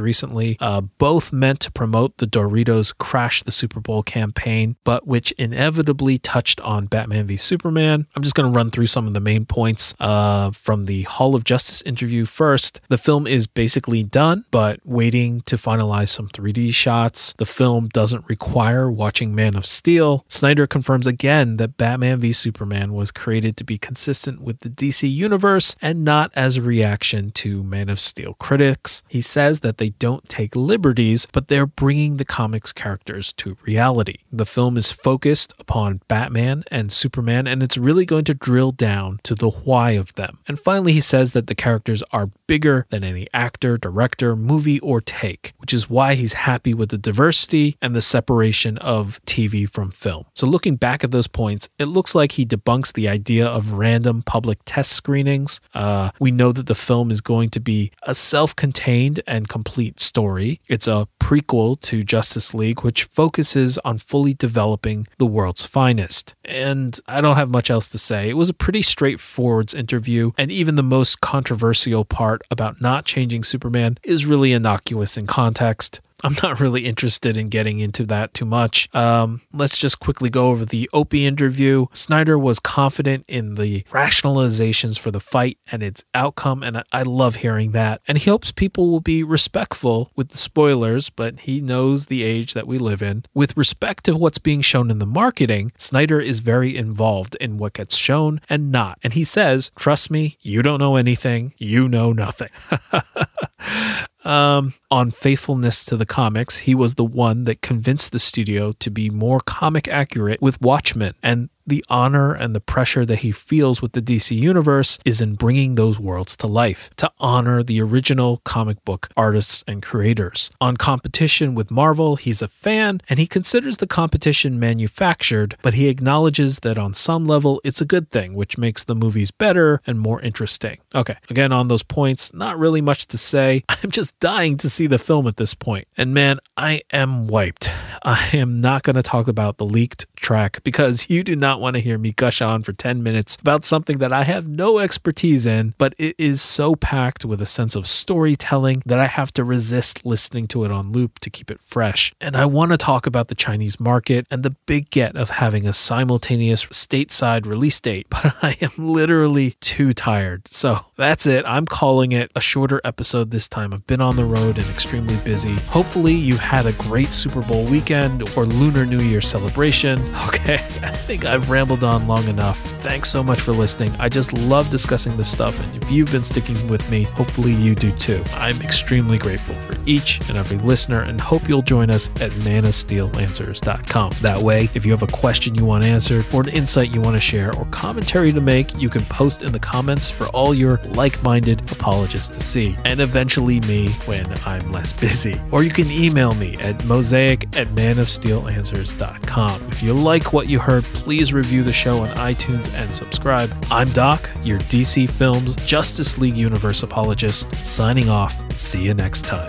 recently, uh, both meant to promote the Doritos Crash the Super Bowl campaign, but which inevitably touched on Batman v Superman. I'm just going to run through some of the main points uh, from the Hall of Justice interview first. The film is basically done, but waiting to finalize some 3D shots. The film doesn't require watching Man of Steel. Snyder confirms again that Batman v Superman was created to be consistent with the DC universe and not as a reaction to Man of Steel critics. He says that they don't take liberties, but they're bringing the comics characters to reality. The film is focused upon Batman and Superman, and it's really going to drill down to the why of them. And finally, he says that the characters are bigger than any actor, director, movie, or take, which is why he's happy with the diversity and the separation of TV from film. So, looking back at those points, it looks like he debunks the idea of random public test screenings. Uh, we know that the film is going to be a self contained and complete story. It's a prequel to Justice League, which focuses on fully developing the world's finest. And I don't have much else to say. It was a pretty straightforward interview, and even the most controversial part about not changing Superman is really innocuous in context. I'm not really interested in getting into that too much. Um, let's just quickly go over the Opie interview. Snyder was confident in the rationalizations for the fight and its outcome, and I, I love hearing that. And he hopes people will be respectful with the spoilers, but he knows the age that we live in. With respect to what's being shown in the marketing, Snyder is very involved in what gets shown and not. And he says, Trust me, you don't know anything, you know nothing. Um, on faithfulness to the comics, he was the one that convinced the studio to be more comic accurate with Watchmen, and the honor and the pressure that he feels with the DC universe is in bringing those worlds to life, to honor the original comic book artists and creators. On competition with Marvel, he's a fan and he considers the competition manufactured, but he acknowledges that on some level it's a good thing, which makes the movies better and more interesting. Okay, again, on those points, not really much to say. I'm just dying to see the film at this point. And man, I am wiped. I am not going to talk about the leaked track because you do not want to hear me gush on for 10 minutes about something that I have no expertise in, but it is so packed with a sense of storytelling that I have to resist listening to it on loop to keep it fresh. And I want to talk about the Chinese market and the big get of having a simultaneous stateside release date, but I am literally too tired. So that's it. I'm calling it a shorter episode this time. I've been on the road and extremely busy. Hopefully, you've had a great Super Bowl weekend or Lunar New Year celebration. Okay, I think I've rambled on long enough. Thanks so much for listening. I just love discussing this stuff, and if you've been sticking with me, hopefully you do too. I'm extremely grateful for each and every listener and hope you'll join us at manofsteelanswers.com. That way, if you have a question you want answered, or an insight you want to share, or commentary to make, you can post in the comments for all your like minded apologists to see, and eventually me when I'm less busy. Or you can email me at mosaic at manofsteelanswers.com. If you like what you heard, please review the show on iTunes and subscribe. I'm Doc, your DC Films Justice League Universe apologist, signing off. See you next time.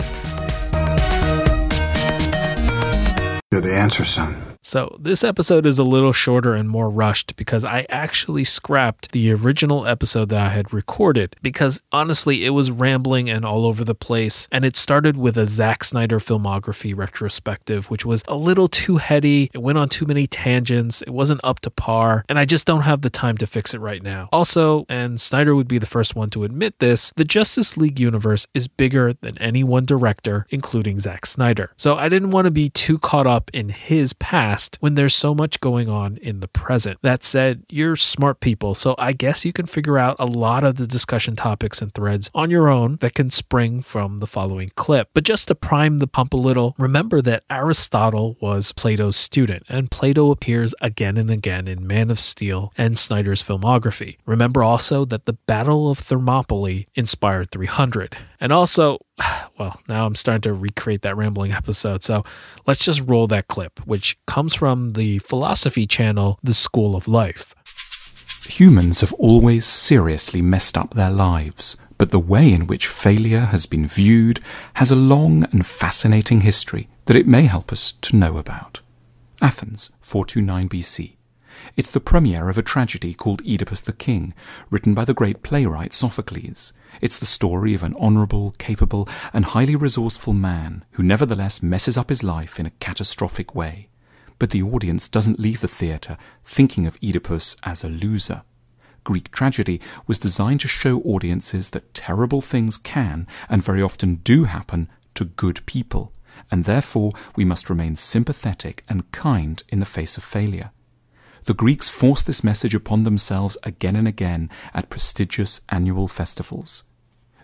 You're the answer, son. So, this episode is a little shorter and more rushed because I actually scrapped the original episode that I had recorded because honestly, it was rambling and all over the place. And it started with a Zack Snyder filmography retrospective, which was a little too heady. It went on too many tangents. It wasn't up to par. And I just don't have the time to fix it right now. Also, and Snyder would be the first one to admit this, the Justice League universe is bigger than any one director, including Zack Snyder. So, I didn't want to be too caught up in his past past when there's so much going on in the present. That said, you're smart people, so I guess you can figure out a lot of the discussion topics and threads on your own that can spring from the following clip. But just to prime the pump a little, remember that Aristotle was Plato's student, and Plato appears again and again in Man of Steel and Snyder's filmography. Remember also that the Battle of Thermopylae inspired 300. And also, well, now I'm starting to recreate that rambling episode. So let's just roll that clip, which comes from the philosophy channel, The School of Life. Humans have always seriously messed up their lives, but the way in which failure has been viewed has a long and fascinating history that it may help us to know about. Athens, 429 BC. It's the premiere of a tragedy called Oedipus the King, written by the great playwright Sophocles. It's the story of an honourable, capable, and highly resourceful man who nevertheless messes up his life in a catastrophic way. But the audience doesn't leave the theatre thinking of Oedipus as a loser. Greek tragedy was designed to show audiences that terrible things can and very often do happen to good people, and therefore we must remain sympathetic and kind in the face of failure. The Greeks forced this message upon themselves again and again at prestigious annual festivals.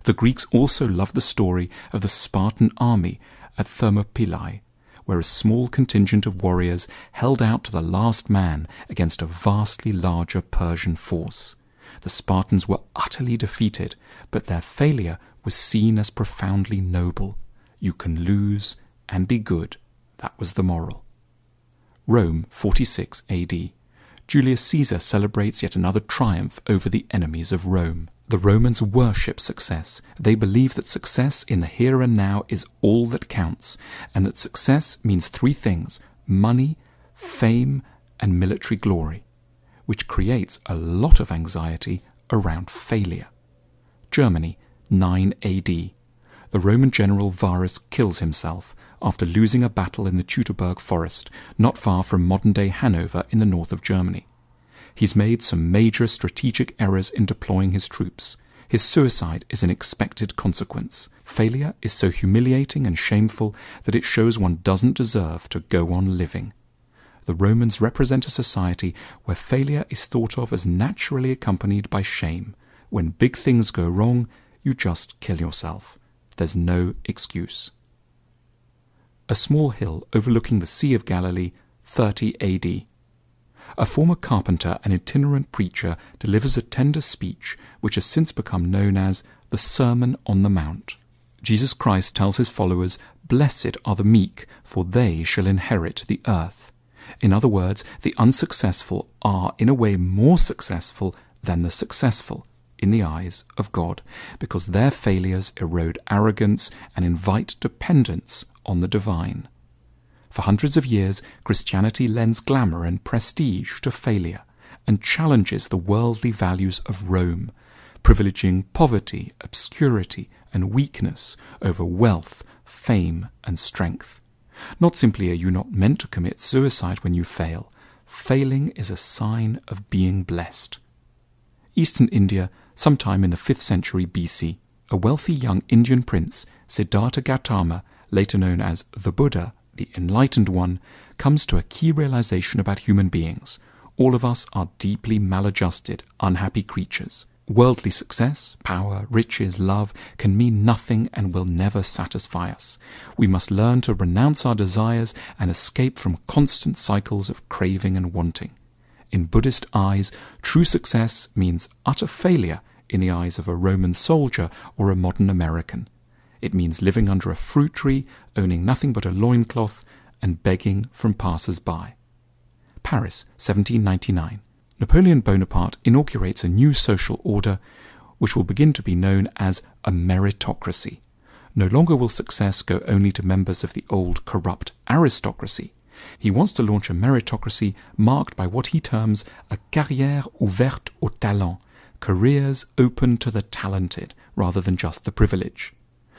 The Greeks also loved the story of the Spartan army at Thermopylae, where a small contingent of warriors held out to the last man against a vastly larger Persian force. The Spartans were utterly defeated, but their failure was seen as profoundly noble. You can lose and be good. That was the moral. Rome, 46 AD. Julius Caesar celebrates yet another triumph over the enemies of Rome. The Romans worship success. They believe that success in the here and now is all that counts, and that success means three things money, fame, and military glory, which creates a lot of anxiety around failure. Germany, 9 AD. The Roman general Varus kills himself after losing a battle in the Teutoburg forest, not far from modern day Hanover in the north of Germany. He's made some major strategic errors in deploying his troops. His suicide is an expected consequence. Failure is so humiliating and shameful that it shows one doesn't deserve to go on living. The Romans represent a society where failure is thought of as naturally accompanied by shame. When big things go wrong, you just kill yourself. There's no excuse a small hill overlooking the Sea of Galilee, 30 AD. A former carpenter and itinerant preacher delivers a tender speech which has since become known as the Sermon on the Mount. Jesus Christ tells his followers, Blessed are the meek, for they shall inherit the earth. In other words, the unsuccessful are in a way more successful than the successful. in the eyes of God, because their failures erode arrogance and invite dependence on the divine. For hundreds of years, Christianity lends glamour and prestige to failure and challenges the worldly values of Rome, privileging poverty, obscurity, and weakness over wealth, fame, and strength. Not simply are you not meant to commit suicide when you fail, failing is a sign of being blessed. Eastern India, sometime in the 5th century BC, a wealthy young Indian prince, Siddhartha Gautama, later known as the Buddha, the Enlightened One, comes to a key realization about human beings. All of us are deeply maladjusted, unhappy creatures. Worldly success, power, riches, love can mean nothing and will never satisfy us. We must learn to renounce our desires and escape from constant cycles of craving and wanting. In Buddhist eyes, true success means utter failure in the eyes of a Roman soldier or a modern American. It means living under a fruit tree, owning nothing but a loincloth, and begging from passers by. Paris, 1799. Napoleon Bonaparte inaugurates a new social order which will begin to be known as a meritocracy. No longer will success go only to members of the old corrupt aristocracy. He wants to launch a meritocracy marked by what he terms a carrière ouverte au talent, careers open to the talented rather than just the privileged.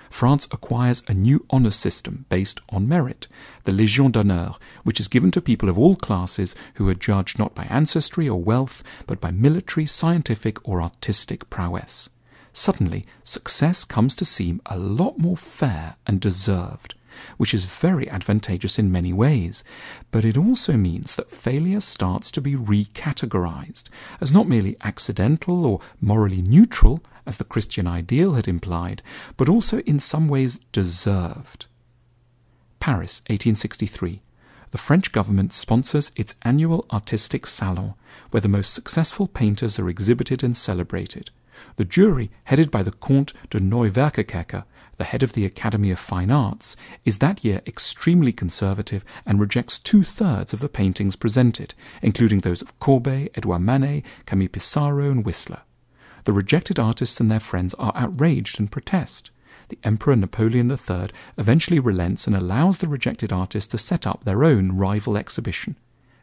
France acquires a new honour system based on merit, the Légion d'honneur, which is given to people of all classes who are judged not by ancestry or wealth, but by military, scientific, or artistic prowess. Suddenly, success comes to seem a lot more fair and deserved, which is very advantageous in many ways, but it also means that failure starts to be recategorized as not merely accidental or morally neutral, as the Christian ideal had implied, but also in some ways deserved. Paris, 1863. The French government sponsors its annual artistic salon, where the most successful painters are exhibited and celebrated. The jury, headed by the Comte de Nieuwerkerke, the head of the Academy of Fine Arts, is that year extremely conservative and rejects two thirds of the paintings presented, including those of Courbet, Edouard Manet, Camille Pissarro, and Whistler. The rejected artists and their friends are outraged and protest. The Emperor Napoleon III eventually relents and allows the rejected artists to set up their own rival exhibition.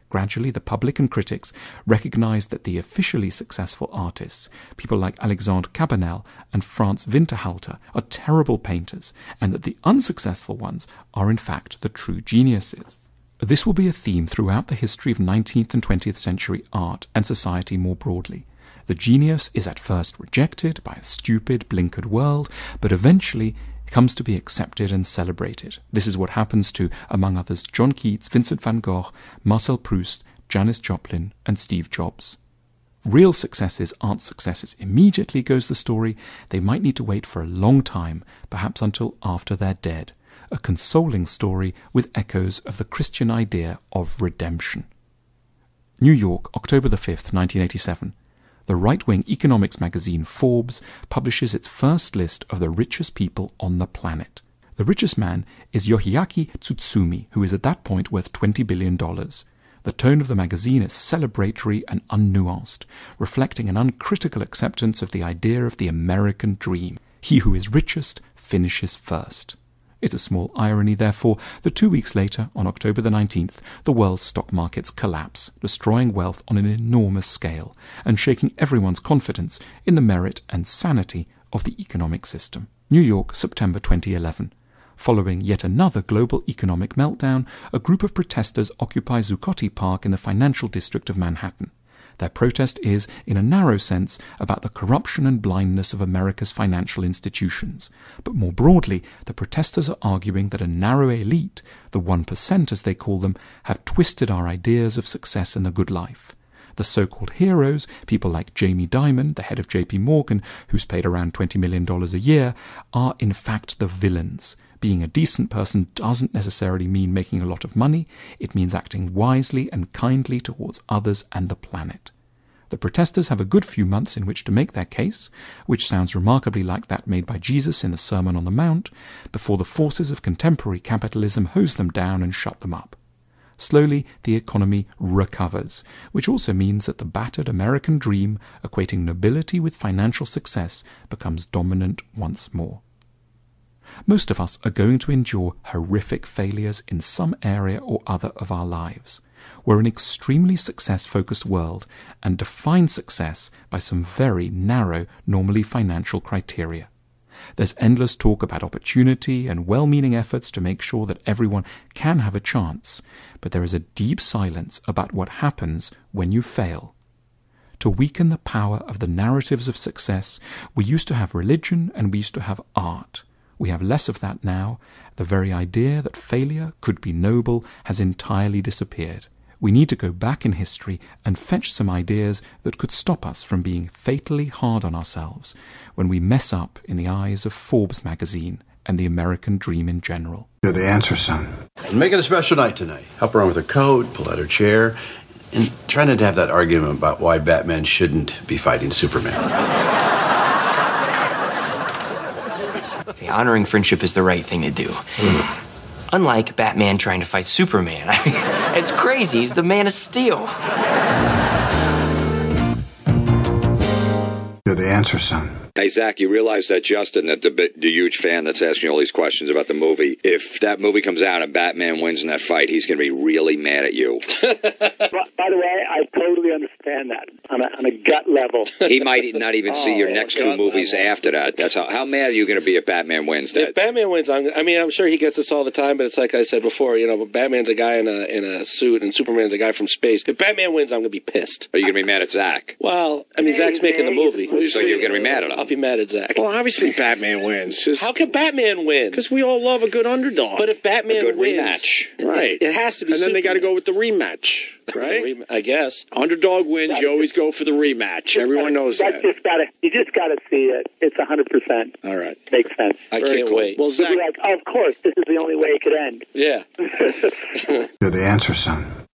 Gradually, the public and critics recognized that the officially successful artists, people like Alexandre Cabanel and Franz Winterhalter, are terrible painters, and that the unsuccessful ones are in fact the true geniuses. This will be a theme throughout the history of 19th and 20th century art and society more broadly. The genius is at first rejected by a stupid, blinkered world, but eventually comes to be accepted and celebrated. This is what happens to, among others, John Keats, Vincent van Gogh, Marcel Proust, Janis Joplin, and Steve Jobs. Real successes aren't successes immediately, goes the story. They might need to wait for a long time, perhaps until after they're dead. A consoling story with echoes of the Christian idea of redemption. New York, October the 5th, 1987 the right wing economics magazine Forbes publishes its first list of the richest people on the planet. The richest man is Yoshiaki Tsutsumi, who is at that point worth $20 billion. The tone of the magazine is celebratory and unnuanced, reflecting an uncritical acceptance of the idea of the American dream. He who is richest finishes first. It's a small irony, therefore, that two weeks later, on October the 19th, the world's stock markets collapse, destroying wealth on an enormous scale and shaking everyone's confidence in the merit and sanity of the economic system. New York, September 2011. Following yet another global economic meltdown, a group of protesters occupy Zuccotti Park in the financial district of Manhattan. Their protest is, in a narrow sense, about the corruption and blindness of America's financial institutions. But more broadly, the protesters are arguing that a narrow elite, the 1% as they call them, have twisted our ideas of success and the good life. The so called heroes, people like Jamie Dimon, the head of JP Morgan, who's paid around $20 million a year, are in fact the villains. Being a decent person doesn't necessarily mean making a lot of money, it means acting wisely and kindly towards others and the planet. The protesters have a good few months in which to make their case, which sounds remarkably like that made by Jesus in the Sermon on the Mount, before the forces of contemporary capitalism hose them down and shut them up. Slowly, the economy recovers, which also means that the battered American dream, equating nobility with financial success, becomes dominant once more. Most of us are going to endure horrific failures in some area or other of our lives. We're an extremely success focused world and define success by some very narrow, normally financial criteria. There's endless talk about opportunity and well meaning efforts to make sure that everyone can have a chance, but there is a deep silence about what happens when you fail. To weaken the power of the narratives of success, we used to have religion and we used to have art. We have less of that now. The very idea that failure could be noble has entirely disappeared. We need to go back in history and fetch some ideas that could stop us from being fatally hard on ourselves when we mess up in the eyes of Forbes magazine and the American dream in general. You're the answer, son. Make it a special night tonight. Help her on with her coat, pull out her chair, and try not to have that argument about why Batman shouldn't be fighting Superman. Okay, honoring friendship is the right thing to do. Hmm. Unlike Batman trying to fight Superman. I mean, it's crazy. He's the man of steel. You're the answer, son. Hey, Zack, you realize that Justin, that the, the huge fan that's asking all these questions about the movie, if that movie comes out and Batman wins in that fight, he's going to be really mad at you. By the way, I totally understand that on a, on a gut level. he might not even see your Oh, next two gut movies after that. That's how, how mad are you going to be if Batman wins that? If Batman wins, I'm, I mean, I'm sure he gets this all the time, but it's like I said before, you know, Batman's a guy in a in a suit and Superman's a guy from space. If Batman wins, I'm going to be pissed. Are you going to be mad at Zack? Well, I mean, Zack's making the movie. So you're going to be mad at him? I'll be mad at Zack. Well, obviously Batman wins. How can Batman win? Because we all love a good underdog. But if Batman a good wins, rematch, right? It has to be. And then they got to go with the rematch, right? I guess. Underdog wins. You always go for the rematch. Everyone knows That's that. just gotta. You just gotta see it. It's hundred percent. All right. Makes sense. I Very can't cool. wait. Well, Zack, be like, oh, of course, this is the only way it could end. Yeah. You're the answer, son.